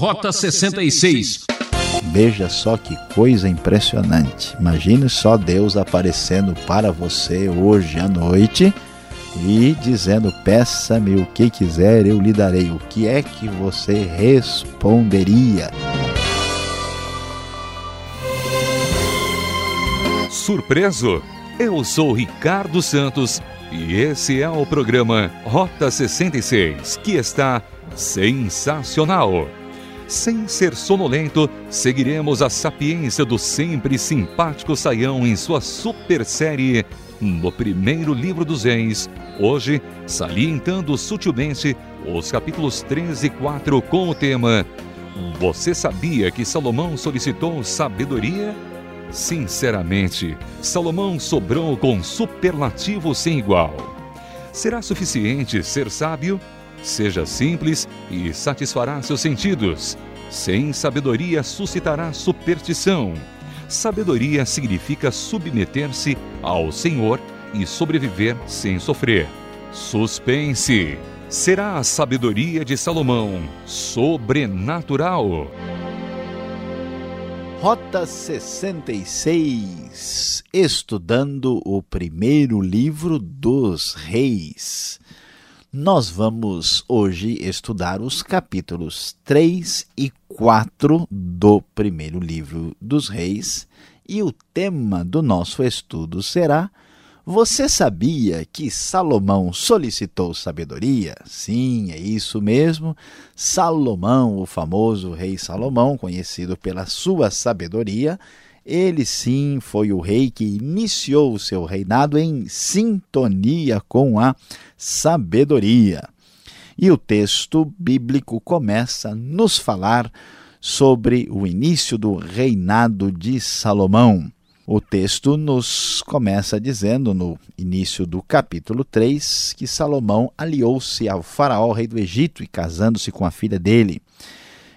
Rota 66. Veja só que coisa impressionante. Imagine só Deus aparecendo para você hoje à noite e dizendo: Peça-me o que quiser, eu lhe darei. O que é que você responderia? Surpreso? Eu sou Ricardo Santos e esse é o programa Rota 66, que está sensacional. Sem ser sonolento, seguiremos a sapiência do sempre simpático Saião em sua super série no primeiro livro dos reis, hoje salientando sutilmente os capítulos 13 e 4 com o tema Você sabia que Salomão solicitou sabedoria? Sinceramente, Salomão sobrou com superlativo sem igual. Será suficiente ser sábio? Seja simples e satisfará seus sentidos. Sem sabedoria suscitará superstição. Sabedoria significa submeter-se ao Senhor e sobreviver sem sofrer. Suspense. Será a sabedoria de Salomão sobrenatural? Rota 66, estudando o primeiro livro dos Reis. Nós vamos hoje estudar os capítulos 3 e 4 do primeiro livro dos Reis, e o tema do nosso estudo será você sabia que Salomão solicitou sabedoria? Sim, é isso mesmo. Salomão, o famoso rei Salomão, conhecido pela sua sabedoria, ele sim foi o rei que iniciou o seu reinado em sintonia com a sabedoria. E o texto bíblico começa a nos falar sobre o início do reinado de Salomão. O texto nos começa dizendo, no início do capítulo 3, que Salomão aliou-se ao faraó, rei do Egito, e casando-se com a filha dele.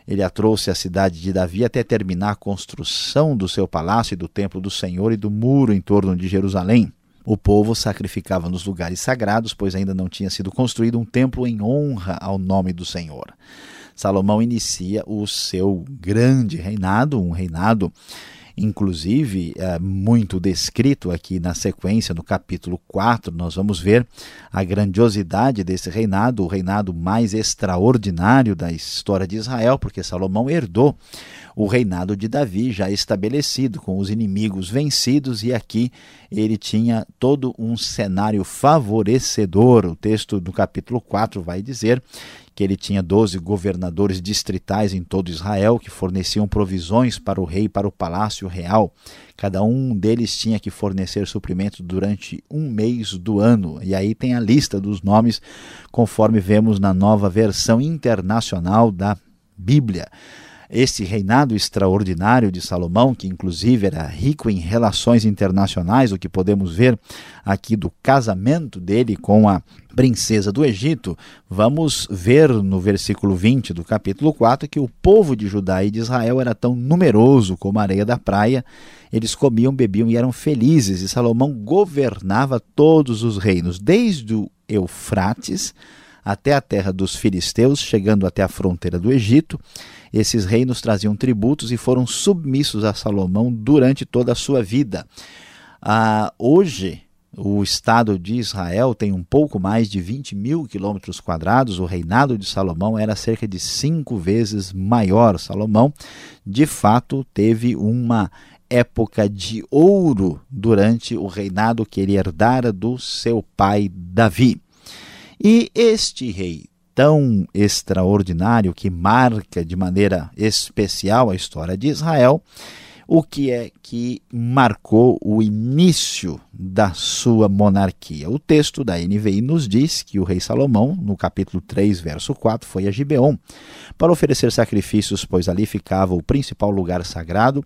Ele a trouxe à cidade de Davi até terminar a construção do seu palácio e do templo do Senhor e do muro em torno de Jerusalém. O povo sacrificava nos lugares sagrados, pois ainda não tinha sido construído um templo em honra ao nome do Senhor. Salomão inicia o seu grande reinado, um reinado inclusive é, muito descrito aqui na sequência, no capítulo 4, nós vamos ver a grandiosidade desse reinado, o reinado mais extraordinário da história de Israel, porque Salomão herdou o reinado de Davi já estabelecido, com os inimigos vencidos, e aqui ele tinha todo um cenário favorecedor. O texto do capítulo 4 vai dizer que ele tinha doze governadores distritais em todo Israel que forneciam provisões para o rei e para o palácio real. Cada um deles tinha que fornecer suprimentos durante um mês do ano. E aí tem a lista dos nomes, conforme vemos na nova versão internacional da Bíblia. Esse reinado extraordinário de Salomão, que inclusive era rico em relações internacionais, o que podemos ver aqui do casamento dele com a princesa do Egito, vamos ver no versículo 20 do capítulo 4 que o povo de Judá e de Israel era tão numeroso como a areia da praia. Eles comiam, bebiam e eram felizes, e Salomão governava todos os reinos, desde o Eufrates até a terra dos filisteus, chegando até a fronteira do Egito. Esses reinos traziam tributos e foram submissos a Salomão durante toda a sua vida. Ah, hoje, o Estado de Israel tem um pouco mais de 20 mil quilômetros quadrados. O reinado de Salomão era cerca de cinco vezes maior. Salomão, de fato, teve uma época de ouro durante o reinado que ele herdara do seu pai Davi. E este rei tão extraordinário que marca de maneira especial a história de Israel, o que é que marcou o início da sua monarquia. O texto da NVI nos diz que o rei Salomão, no capítulo 3, verso 4, foi a Gibeon para oferecer sacrifícios, pois ali ficava o principal lugar sagrado,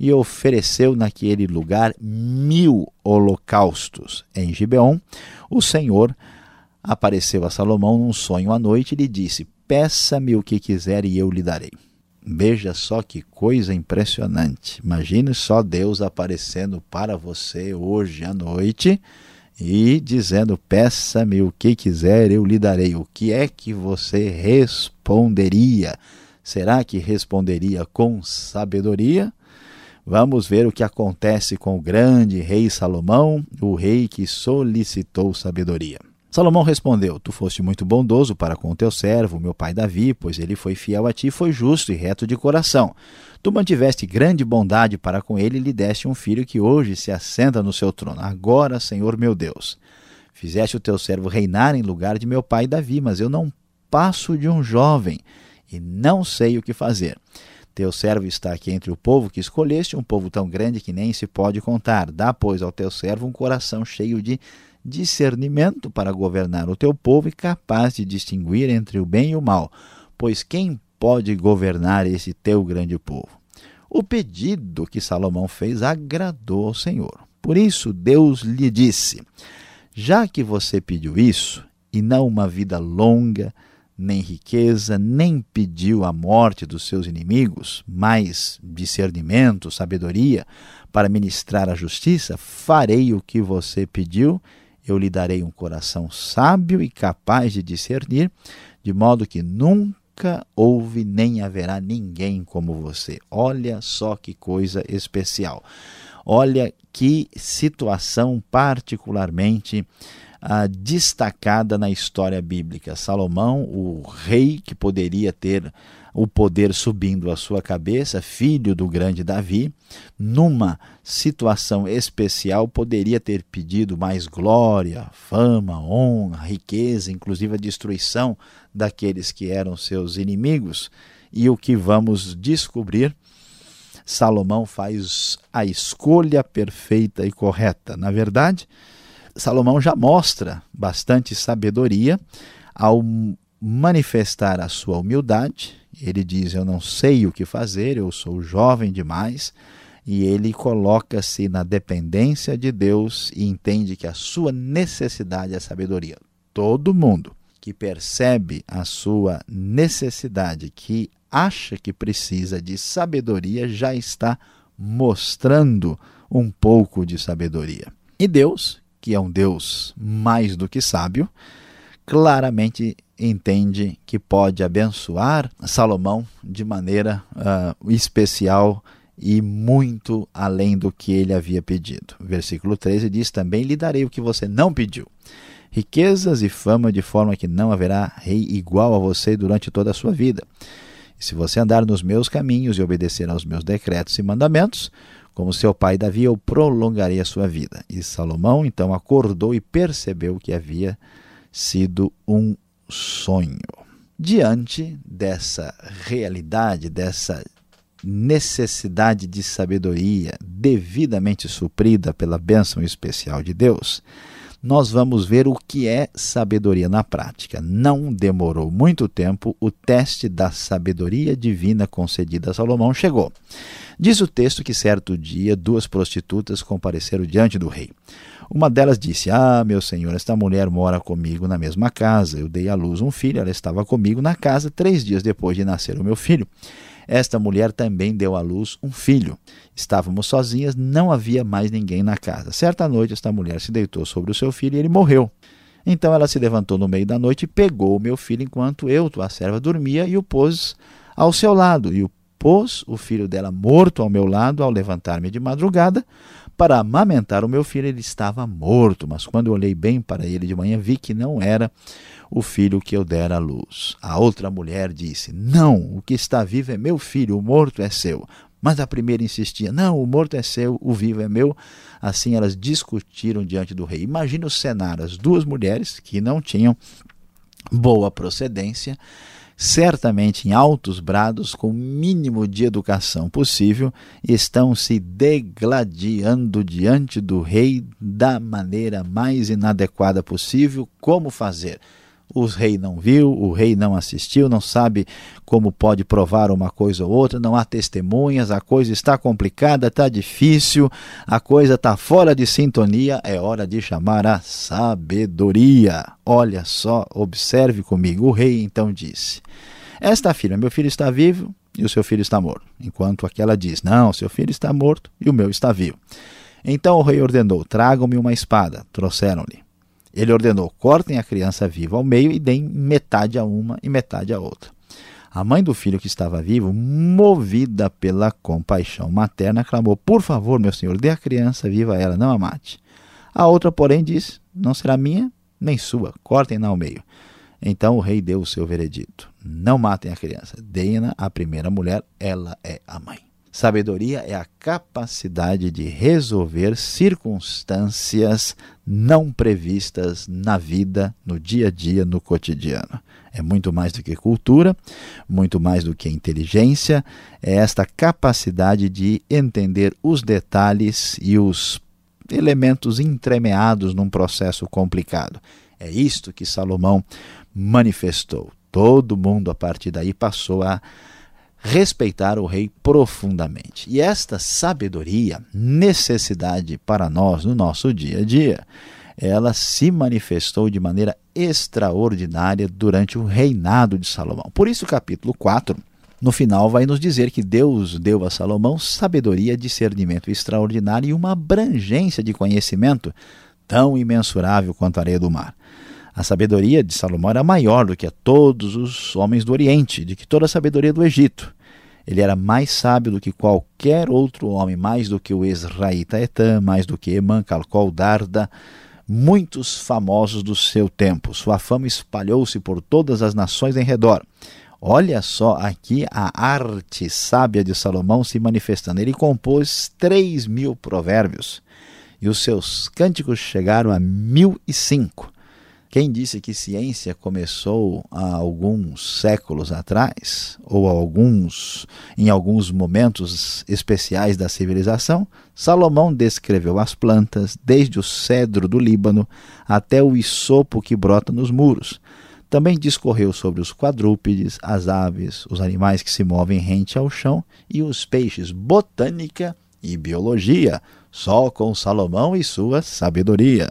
e ofereceu naquele lugar mil holocaustos. Em Gibeon, o Senhor apareceu a Salomão num sonho à noite e lhe disse: Peça-me o que quiser e eu lhe darei. Veja só que coisa impressionante. Imagine só Deus aparecendo para você hoje à noite e dizendo: Peça-me o que quiser, eu lhe darei. O que é que você responderia? Será que responderia com sabedoria? Vamos ver o que acontece com o grande rei Salomão, o rei que solicitou sabedoria. Salomão respondeu: Tu foste muito bondoso para com o teu servo, meu pai Davi, pois ele foi fiel a ti foi justo e reto de coração. Tu mantiveste grande bondade para com ele e lhe deste um filho que hoje se assenta no seu trono. Agora, Senhor meu Deus, fizeste o teu servo reinar em lugar de meu pai Davi, mas eu não passo de um jovem e não sei o que fazer. Teu servo está aqui entre o povo que escolheste, um povo tão grande que nem se pode contar. Dá, pois, ao teu servo um coração cheio de discernimento para governar o teu povo e capaz de distinguir entre o bem e o mal. Pois quem pode governar esse teu grande povo? O pedido que Salomão fez agradou ao Senhor. Por isso, Deus lhe disse: Já que você pediu isso, e não uma vida longa, nem riqueza, nem pediu a morte dos seus inimigos, mas discernimento, sabedoria para ministrar a justiça, farei o que você pediu, eu lhe darei um coração sábio e capaz de discernir, de modo que nunca houve nem haverá ninguém como você. Olha só que coisa especial. Olha que situação particularmente destacada na história bíblica. Salomão, o rei que poderia ter o poder subindo à sua cabeça, filho do grande Davi, numa situação especial, poderia ter pedido mais glória, fama, honra, riqueza, inclusive a destruição daqueles que eram seus inimigos. E o que vamos descobrir? Salomão faz a escolha perfeita e correta. Na verdade, Salomão já mostra bastante sabedoria ao manifestar a sua humildade. Ele diz: Eu não sei o que fazer, eu sou jovem demais. E ele coloca-se na dependência de Deus e entende que a sua necessidade é sabedoria. Todo mundo que percebe a sua necessidade, que acha que precisa de sabedoria, já está mostrando um pouco de sabedoria. E Deus, que é um Deus mais do que sábio, claramente entende que pode abençoar Salomão de maneira uh, especial e muito além do que ele havia pedido. Versículo 13 diz: Também lhe darei o que você não pediu. Riquezas e fama, de forma que não haverá rei igual a você durante toda a sua vida. E se você andar nos meus caminhos e obedecer aos meus decretos e mandamentos, como seu pai Davi, eu prolongarei a sua vida. E Salomão então acordou e percebeu que havia sido um sonho. Diante dessa realidade, dessa necessidade de sabedoria devidamente suprida pela bênção especial de Deus, nós vamos ver o que é sabedoria na prática. Não demorou muito tempo, o teste da sabedoria divina concedida a Salomão chegou. Diz o texto que certo dia duas prostitutas compareceram diante do rei. Uma delas disse: Ah, meu senhor, esta mulher mora comigo na mesma casa. Eu dei à luz um filho, ela estava comigo na casa três dias depois de nascer o meu filho. Esta mulher também deu à luz um filho. Estávamos sozinhas, não havia mais ninguém na casa. Certa noite, esta mulher se deitou sobre o seu filho e ele morreu. Então ela se levantou no meio da noite e pegou o meu filho enquanto eu, tua serva, dormia e o pôs ao seu lado. E o pôs o filho dela morto ao meu lado ao levantar-me de madrugada para amamentar o meu filho. Ele estava morto, mas quando olhei bem para ele de manhã, vi que não era o filho que eu dera à luz. A outra mulher disse: Não, o que está vivo é meu filho, o morto é seu. Mas a primeira insistia: Não, o morto é seu, o vivo é meu. Assim elas discutiram diante do rei. Imagina o cenário: as duas mulheres que não tinham boa procedência, certamente em altos brados, com o mínimo de educação possível, estão se degladiando diante do rei da maneira mais inadequada possível. Como fazer? O rei não viu, o rei não assistiu, não sabe como pode provar uma coisa ou outra, não há testemunhas, a coisa está complicada, está difícil, a coisa está fora de sintonia, é hora de chamar a sabedoria. Olha só, observe comigo. O rei então disse: Esta filha, meu filho está vivo e o seu filho está morto. Enquanto aquela diz: Não, seu filho está morto e o meu está vivo. Então o rei ordenou: Tragam-me uma espada. Trouxeram-lhe. Ele ordenou: cortem a criança viva ao meio e deem metade a uma e metade a outra. A mãe do filho que estava vivo, movida pela compaixão materna, clamou: Por favor, meu senhor, dê a criança viva a ela, não a mate. A outra, porém, disse: Não será minha nem sua, cortem-na ao meio. Então o rei deu o seu veredito: Não matem a criança, deem-na à primeira mulher, ela é a mãe. Sabedoria é a capacidade de resolver circunstâncias não previstas na vida, no dia a dia, no cotidiano. É muito mais do que cultura, muito mais do que inteligência, é esta capacidade de entender os detalhes e os elementos entremeados num processo complicado. É isto que Salomão manifestou. Todo mundo a partir daí passou a respeitar o rei profundamente. E esta sabedoria, necessidade para nós no nosso dia a dia, ela se manifestou de maneira extraordinária durante o reinado de Salomão. Por isso, capítulo 4, no final, vai nos dizer que Deus deu a Salomão sabedoria, discernimento extraordinário e uma abrangência de conhecimento tão imensurável quanto a areia do mar. A sabedoria de Salomão era maior do que a todos os homens do Oriente, de que toda a sabedoria do Egito. Ele era mais sábio do que qualquer outro homem, mais do que o Esraíta Etam, mais do que Eman, Calcol, Darda, muitos famosos do seu tempo. Sua fama espalhou-se por todas as nações em redor. Olha só aqui a arte sábia de Salomão se manifestando. Ele compôs três mil provérbios e os seus cânticos chegaram a mil e cinco. Quem disse que ciência começou há alguns séculos atrás, ou alguns em alguns momentos especiais da civilização, Salomão descreveu as plantas, desde o cedro do Líbano até o isopo que brota nos muros. Também discorreu sobre os quadrúpedes, as aves, os animais que se movem rente ao chão e os peixes, botânica e biologia, só com Salomão e sua sabedoria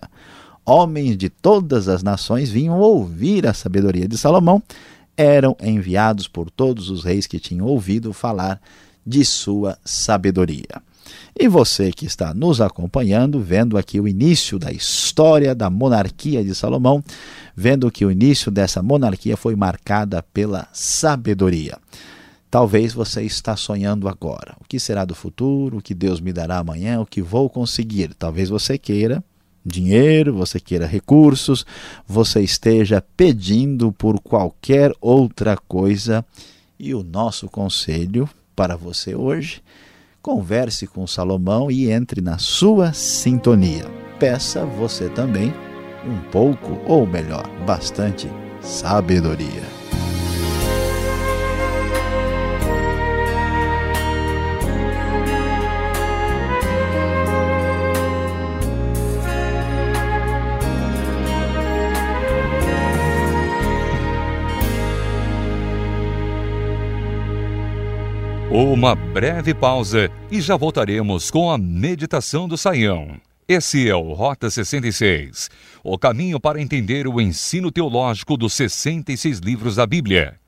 homens de todas as nações vinham ouvir a sabedoria de Salomão, eram enviados por todos os reis que tinham ouvido falar de sua sabedoria. E você que está nos acompanhando, vendo aqui o início da história da monarquia de Salomão, vendo que o início dessa monarquia foi marcada pela sabedoria. Talvez você está sonhando agora. O que será do futuro? O que Deus me dará amanhã? O que vou conseguir? Talvez você queira dinheiro, você queira recursos, você esteja pedindo por qualquer outra coisa. E o nosso conselho para você hoje, converse com Salomão e entre na sua sintonia. Peça você também um pouco, ou melhor, bastante sabedoria. Uma breve pausa e já voltaremos com a meditação do Saião. Esse é o Rota 66, o caminho para entender o ensino teológico dos 66 livros da Bíblia.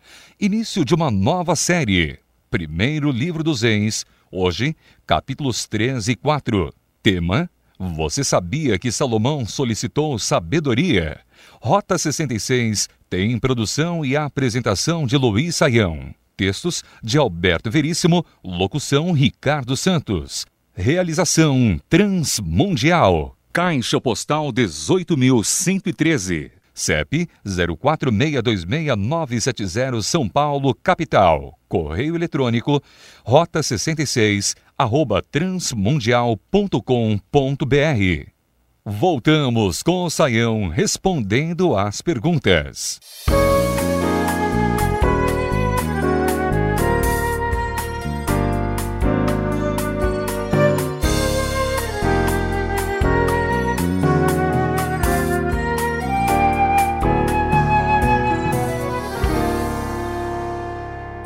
Início de uma nova série. Primeiro livro dos Reis, hoje, capítulos 3 e 4. Tema: Você sabia que Salomão solicitou sabedoria? Rota 66 tem produção e apresentação de Luiz Saião. Textos de Alberto Veríssimo, locução Ricardo Santos. Realização Transmundial. Caixa Postal 18.113. CEP 04626970 São Paulo, capital. Correio eletrônico rota 66 arroba transmundial.com.br. Voltamos com o Saião respondendo às perguntas.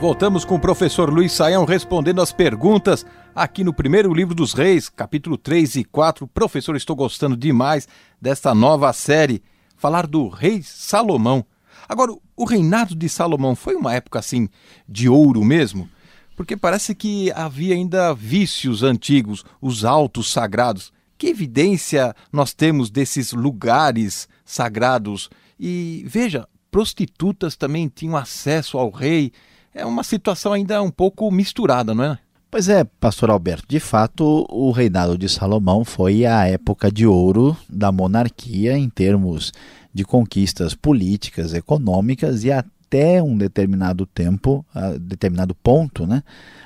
Voltamos com o professor Luiz Saião respondendo as perguntas aqui no primeiro livro dos Reis, capítulo 3 e 4. Professor, estou gostando demais desta nova série, falar do rei Salomão. Agora, o reinado de Salomão foi uma época assim de ouro mesmo? Porque parece que havia ainda vícios antigos, os altos sagrados. Que evidência nós temos desses lugares sagrados? E veja, prostitutas também tinham acesso ao rei é uma situação ainda um pouco misturada, não é? Pois é, pastor Alberto, de fato, o reinado de Salomão foi a época de ouro da monarquia em termos de conquistas políticas, econômicas e até um determinado tempo, uh, determinado ponto, né,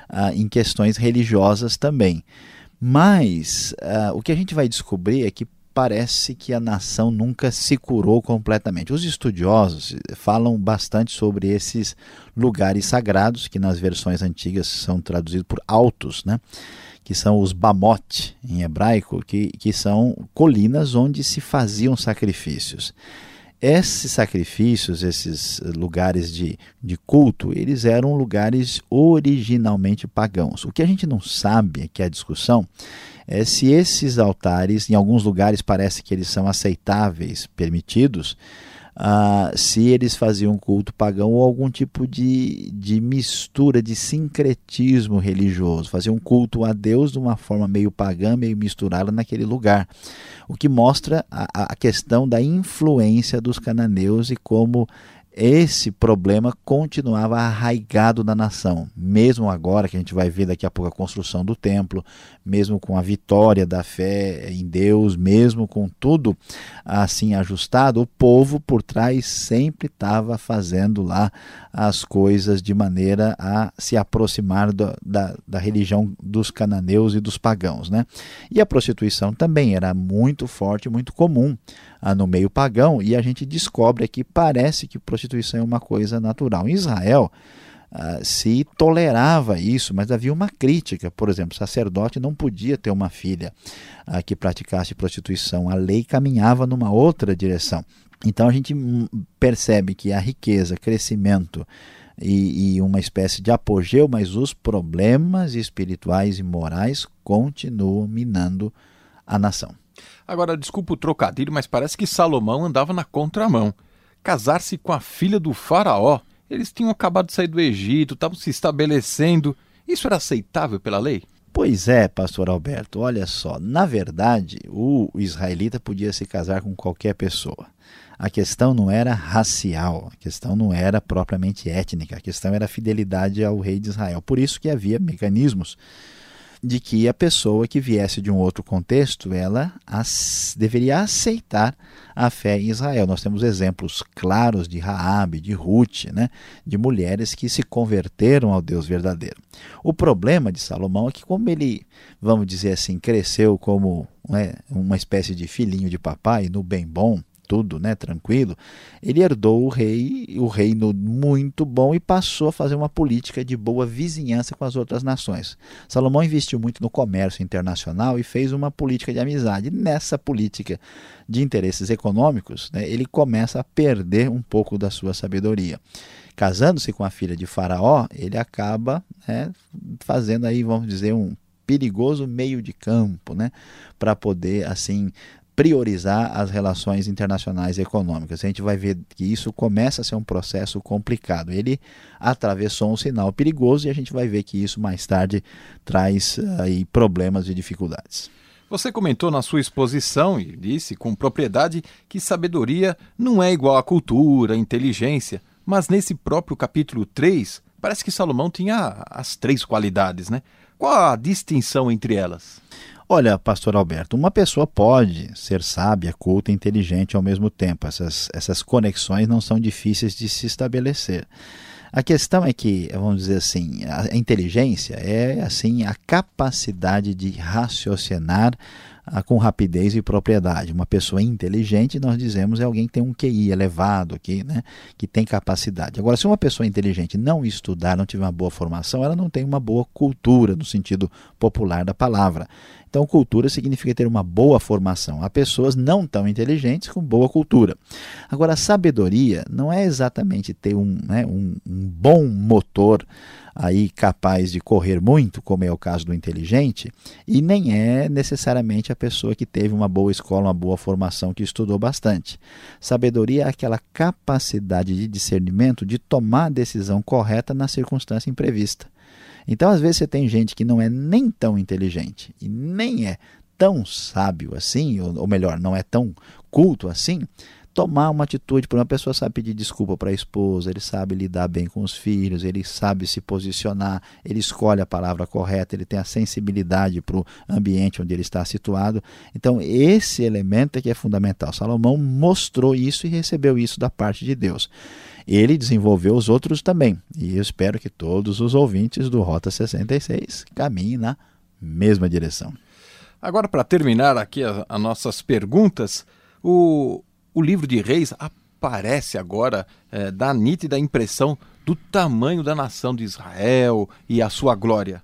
uh, em questões religiosas também. Mas uh, o que a gente vai descobrir é que parece que a nação nunca se curou completamente. Os estudiosos falam bastante sobre esses lugares sagrados, que nas versões antigas são traduzidos por altos, né? que são os Bamot em hebraico, que, que são colinas onde se faziam sacrifícios. Esses sacrifícios, esses lugares de, de culto, eles eram lugares originalmente pagãos. O que a gente não sabe, que é a discussão, é se esses altares, em alguns lugares parece que eles são aceitáveis, permitidos, ah, se eles faziam culto pagão ou algum tipo de, de mistura, de sincretismo religioso, faziam culto a Deus de uma forma meio pagã, meio misturada naquele lugar. O que mostra a, a questão da influência dos cananeus e como esse problema continuava arraigado na nação, mesmo agora que a gente vai ver daqui a pouco a construção do templo, mesmo com a vitória da fé em Deus, mesmo com tudo assim ajustado, o povo por trás sempre estava fazendo lá as coisas de maneira a se aproximar da, da religião dos cananeus e dos pagãos. Né? E a prostituição também era muito forte, muito comum ah, no meio pagão, e a gente descobre aqui, parece que prostituição é uma coisa natural. Em Israel, ah, se tolerava isso, mas havia uma crítica. Por exemplo, o sacerdote não podia ter uma filha ah, que praticasse prostituição. A lei caminhava numa outra direção. Então a gente percebe que a riqueza, crescimento e, e, uma espécie de apogeu, mas os problemas espirituais e morais continuam minando a nação. Agora, desculpa o trocadilho, mas parece que Salomão andava na contramão. Casar-se com a filha do faraó. Eles tinham acabado de sair do Egito, estavam se estabelecendo. Isso era aceitável pela lei? Pois é, pastor Alberto, olha só. Na verdade, o israelita podia se casar com qualquer pessoa. A questão não era racial, a questão não era propriamente étnica, a questão era a fidelidade ao rei de Israel. Por isso que havia mecanismos de que a pessoa que viesse de um outro contexto, ela as, deveria aceitar a fé em Israel. Nós temos exemplos claros de Raabe, de Ruth, né, de mulheres que se converteram ao Deus verdadeiro. O problema de Salomão é que como ele, vamos dizer assim, cresceu como né, uma espécie de filhinho de papai, no bem bom, tudo, né, tranquilo, ele herdou o rei, o reino muito bom e passou a fazer uma política de boa vizinhança com as outras nações. Salomão investiu muito no comércio internacional e fez uma política de amizade. Nessa política de interesses econômicos, né, ele começa a perder um pouco da sua sabedoria. Casando-se com a filha de Faraó, ele acaba né, fazendo aí, vamos dizer, um perigoso meio de campo, né, para poder assim priorizar as relações internacionais econômicas. A gente vai ver que isso começa a ser um processo complicado. Ele atravessou um sinal perigoso e a gente vai ver que isso mais tarde traz aí problemas e dificuldades. Você comentou na sua exposição e disse com propriedade que sabedoria não é igual a cultura, a inteligência, mas nesse próprio capítulo 3, parece que Salomão tinha as três qualidades, né? Qual a distinção entre elas? Olha, pastor Alberto, uma pessoa pode ser sábia, culta e inteligente ao mesmo tempo. Essas, essas conexões não são difíceis de se estabelecer. A questão é que, vamos dizer assim, a inteligência é assim a capacidade de raciocinar ah, com rapidez e propriedade. Uma pessoa inteligente, nós dizemos, é alguém que tem um QI elevado aqui, né? que tem capacidade. Agora, se uma pessoa inteligente não estudar, não tiver uma boa formação, ela não tem uma boa cultura, no sentido popular da palavra. Então, cultura significa ter uma boa formação. Há pessoas não tão inteligentes com boa cultura. Agora, sabedoria não é exatamente ter um, né, um, um bom motor aí capaz de correr muito, como é o caso do inteligente, e nem é necessariamente a pessoa que teve uma boa escola, uma boa formação, que estudou bastante. Sabedoria é aquela capacidade de discernimento de tomar a decisão correta na circunstância imprevista. Então, às vezes, você tem gente que não é nem tão inteligente e nem é tão sábio assim, ou, ou melhor, não é tão culto assim, tomar uma atitude. Por uma pessoa sabe pedir desculpa para a esposa, ele sabe lidar bem com os filhos, ele sabe se posicionar, ele escolhe a palavra correta, ele tem a sensibilidade para o ambiente onde ele está situado. Então, esse elemento é que é fundamental. Salomão mostrou isso e recebeu isso da parte de Deus. Ele desenvolveu os outros também. E eu espero que todos os ouvintes do Rota 66 caminhem na mesma direção. Agora, para terminar aqui as nossas perguntas, o, o livro de Reis aparece agora, é, dá nítida impressão do tamanho da nação de Israel e a sua glória.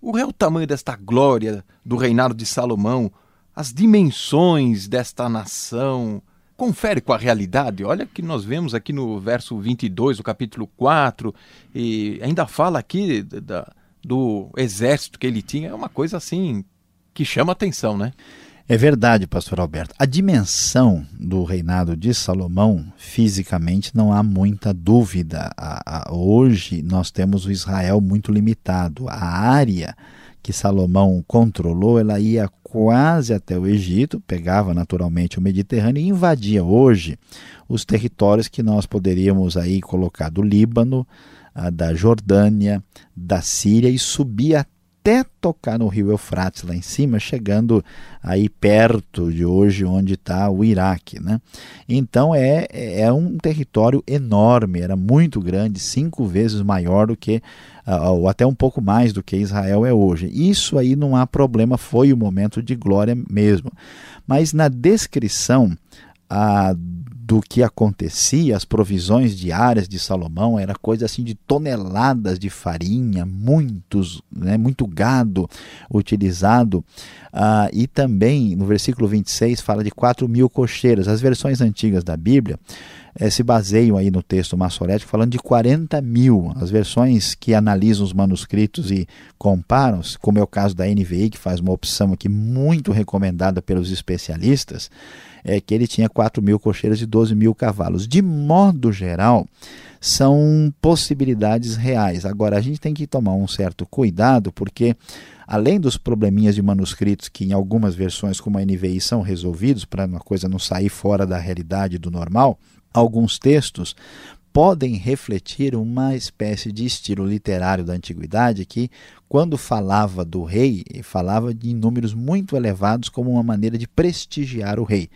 O real tamanho desta glória do reinado de Salomão, as dimensões desta nação, confere com a realidade. Olha que nós vemos aqui no verso 22 do capítulo 4, e ainda fala aqui da, do exército que ele tinha. É uma coisa assim que chama atenção, né? É verdade, pastor Alberto. A dimensão do reinado de Salomão, fisicamente, não há muita dúvida. Hoje nós temos o Israel muito limitado. A área que Salomão controlou, ela ia quase até o Egito, pegava naturalmente o Mediterrâneo e invadia hoje os territórios que nós poderíamos aí colocar do Líbano, da Jordânia, da Síria e subia até tocar no rio Eufrates lá em cima, chegando aí perto de hoje onde está o Iraque. Né? Então é, é um território enorme, era muito grande, cinco vezes maior do que, uh, ou até um pouco mais do que Israel é hoje. Isso aí não há problema, foi o momento de glória mesmo. Mas na descrição uh, do que acontecia, as provisões diárias de Salomão era coisa assim de toneladas de farinha, muitos, né, muito gado utilizado. Ah, e também no versículo 26 fala de 4 mil cocheiras. As versões antigas da Bíblia eh, se baseiam aí no texto massorético falando de 40 mil. As versões que analisam os manuscritos e comparam, como é o caso da NVI, que faz uma opção aqui muito recomendada pelos especialistas, é que ele tinha 4 mil cocheiras e 12 mil cavalos. De modo geral, são possibilidades reais. Agora, a gente tem que tomar um certo cuidado, porque além dos probleminhas de manuscritos que em algumas versões como a NVI são resolvidos para uma coisa não sair fora da realidade do normal, alguns textos podem refletir uma espécie de estilo literário da antiguidade que, quando falava do rei, falava de números muito elevados como uma maneira de prestigiar o rei.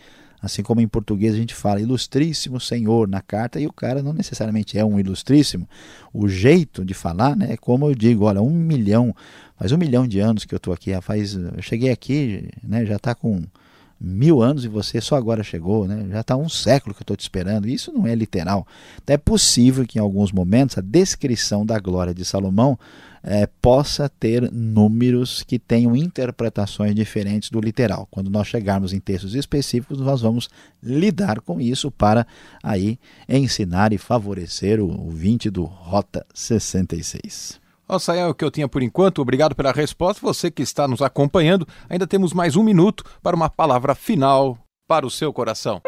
Assim como em português a gente fala ilustríssimo senhor na carta e o cara não necessariamente é um ilustríssimo. O jeito de falar, né, é como eu digo, olha, um milhão, faz um milhão de anos que eu estou aqui, faz, eu cheguei aqui, né, já está com mil anos e você só agora chegou, né? já está um século que eu estou te esperando. Isso não é literal. Então é possível que em alguns momentos a descrição da glória de Salomão é, possa ter números que tenham interpretações diferentes do literal. Quando nós chegarmos em textos específicos, nós vamos lidar com isso para aí ensinar e favorecer o, o 20 do Rota 66. Nossa, é o que eu tinha por enquanto. Obrigado pela resposta. Você que está nos acompanhando, ainda temos mais um minuto para uma palavra final para o seu coração.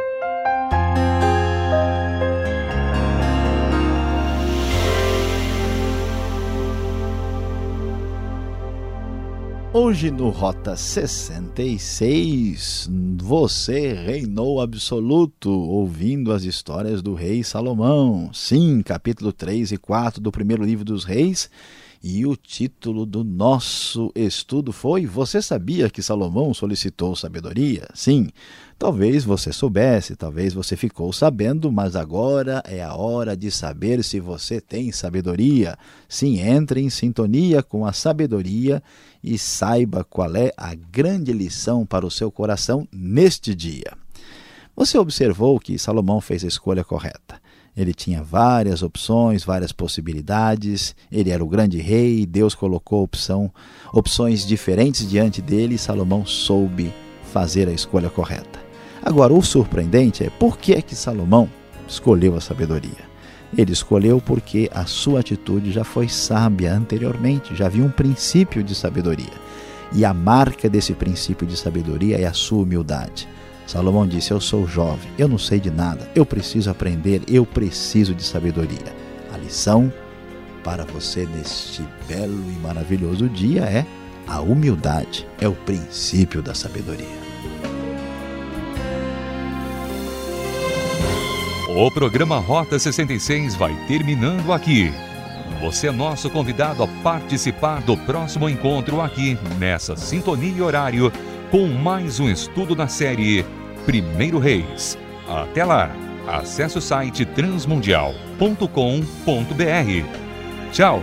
Hoje no Rota 66, você reinou absoluto, ouvindo as histórias do rei Salomão. Sim, capítulo 3 e 4 do primeiro livro dos reis e o título do nosso estudo foi Você sabia que Salomão solicitou sabedoria? Sim, talvez você soubesse, talvez você ficou sabendo, mas agora é a hora de saber se você tem sabedoria. Sim, entre em sintonia com a sabedoria e saiba qual é a grande lição para o seu coração neste dia. Você observou que Salomão fez a escolha correta. Ele tinha várias opções, várias possibilidades. Ele era o grande rei, Deus colocou opção, opções diferentes diante dele e Salomão soube fazer a escolha correta. Agora, o surpreendente é por que, é que Salomão escolheu a sabedoria. Ele escolheu porque a sua atitude já foi sábia anteriormente, já havia um princípio de sabedoria. E a marca desse princípio de sabedoria é a sua humildade. Salomão disse: Eu sou jovem, eu não sei de nada, eu preciso aprender, eu preciso de sabedoria. A lição para você neste belo e maravilhoso dia é: a humildade é o princípio da sabedoria. O programa Rota 66 vai terminando aqui. Você é nosso convidado a participar do próximo encontro aqui, nessa sintonia e horário, com mais um estudo na série Primeiro Reis. Até lá! Acesse o site transmundial.com.br. Tchau!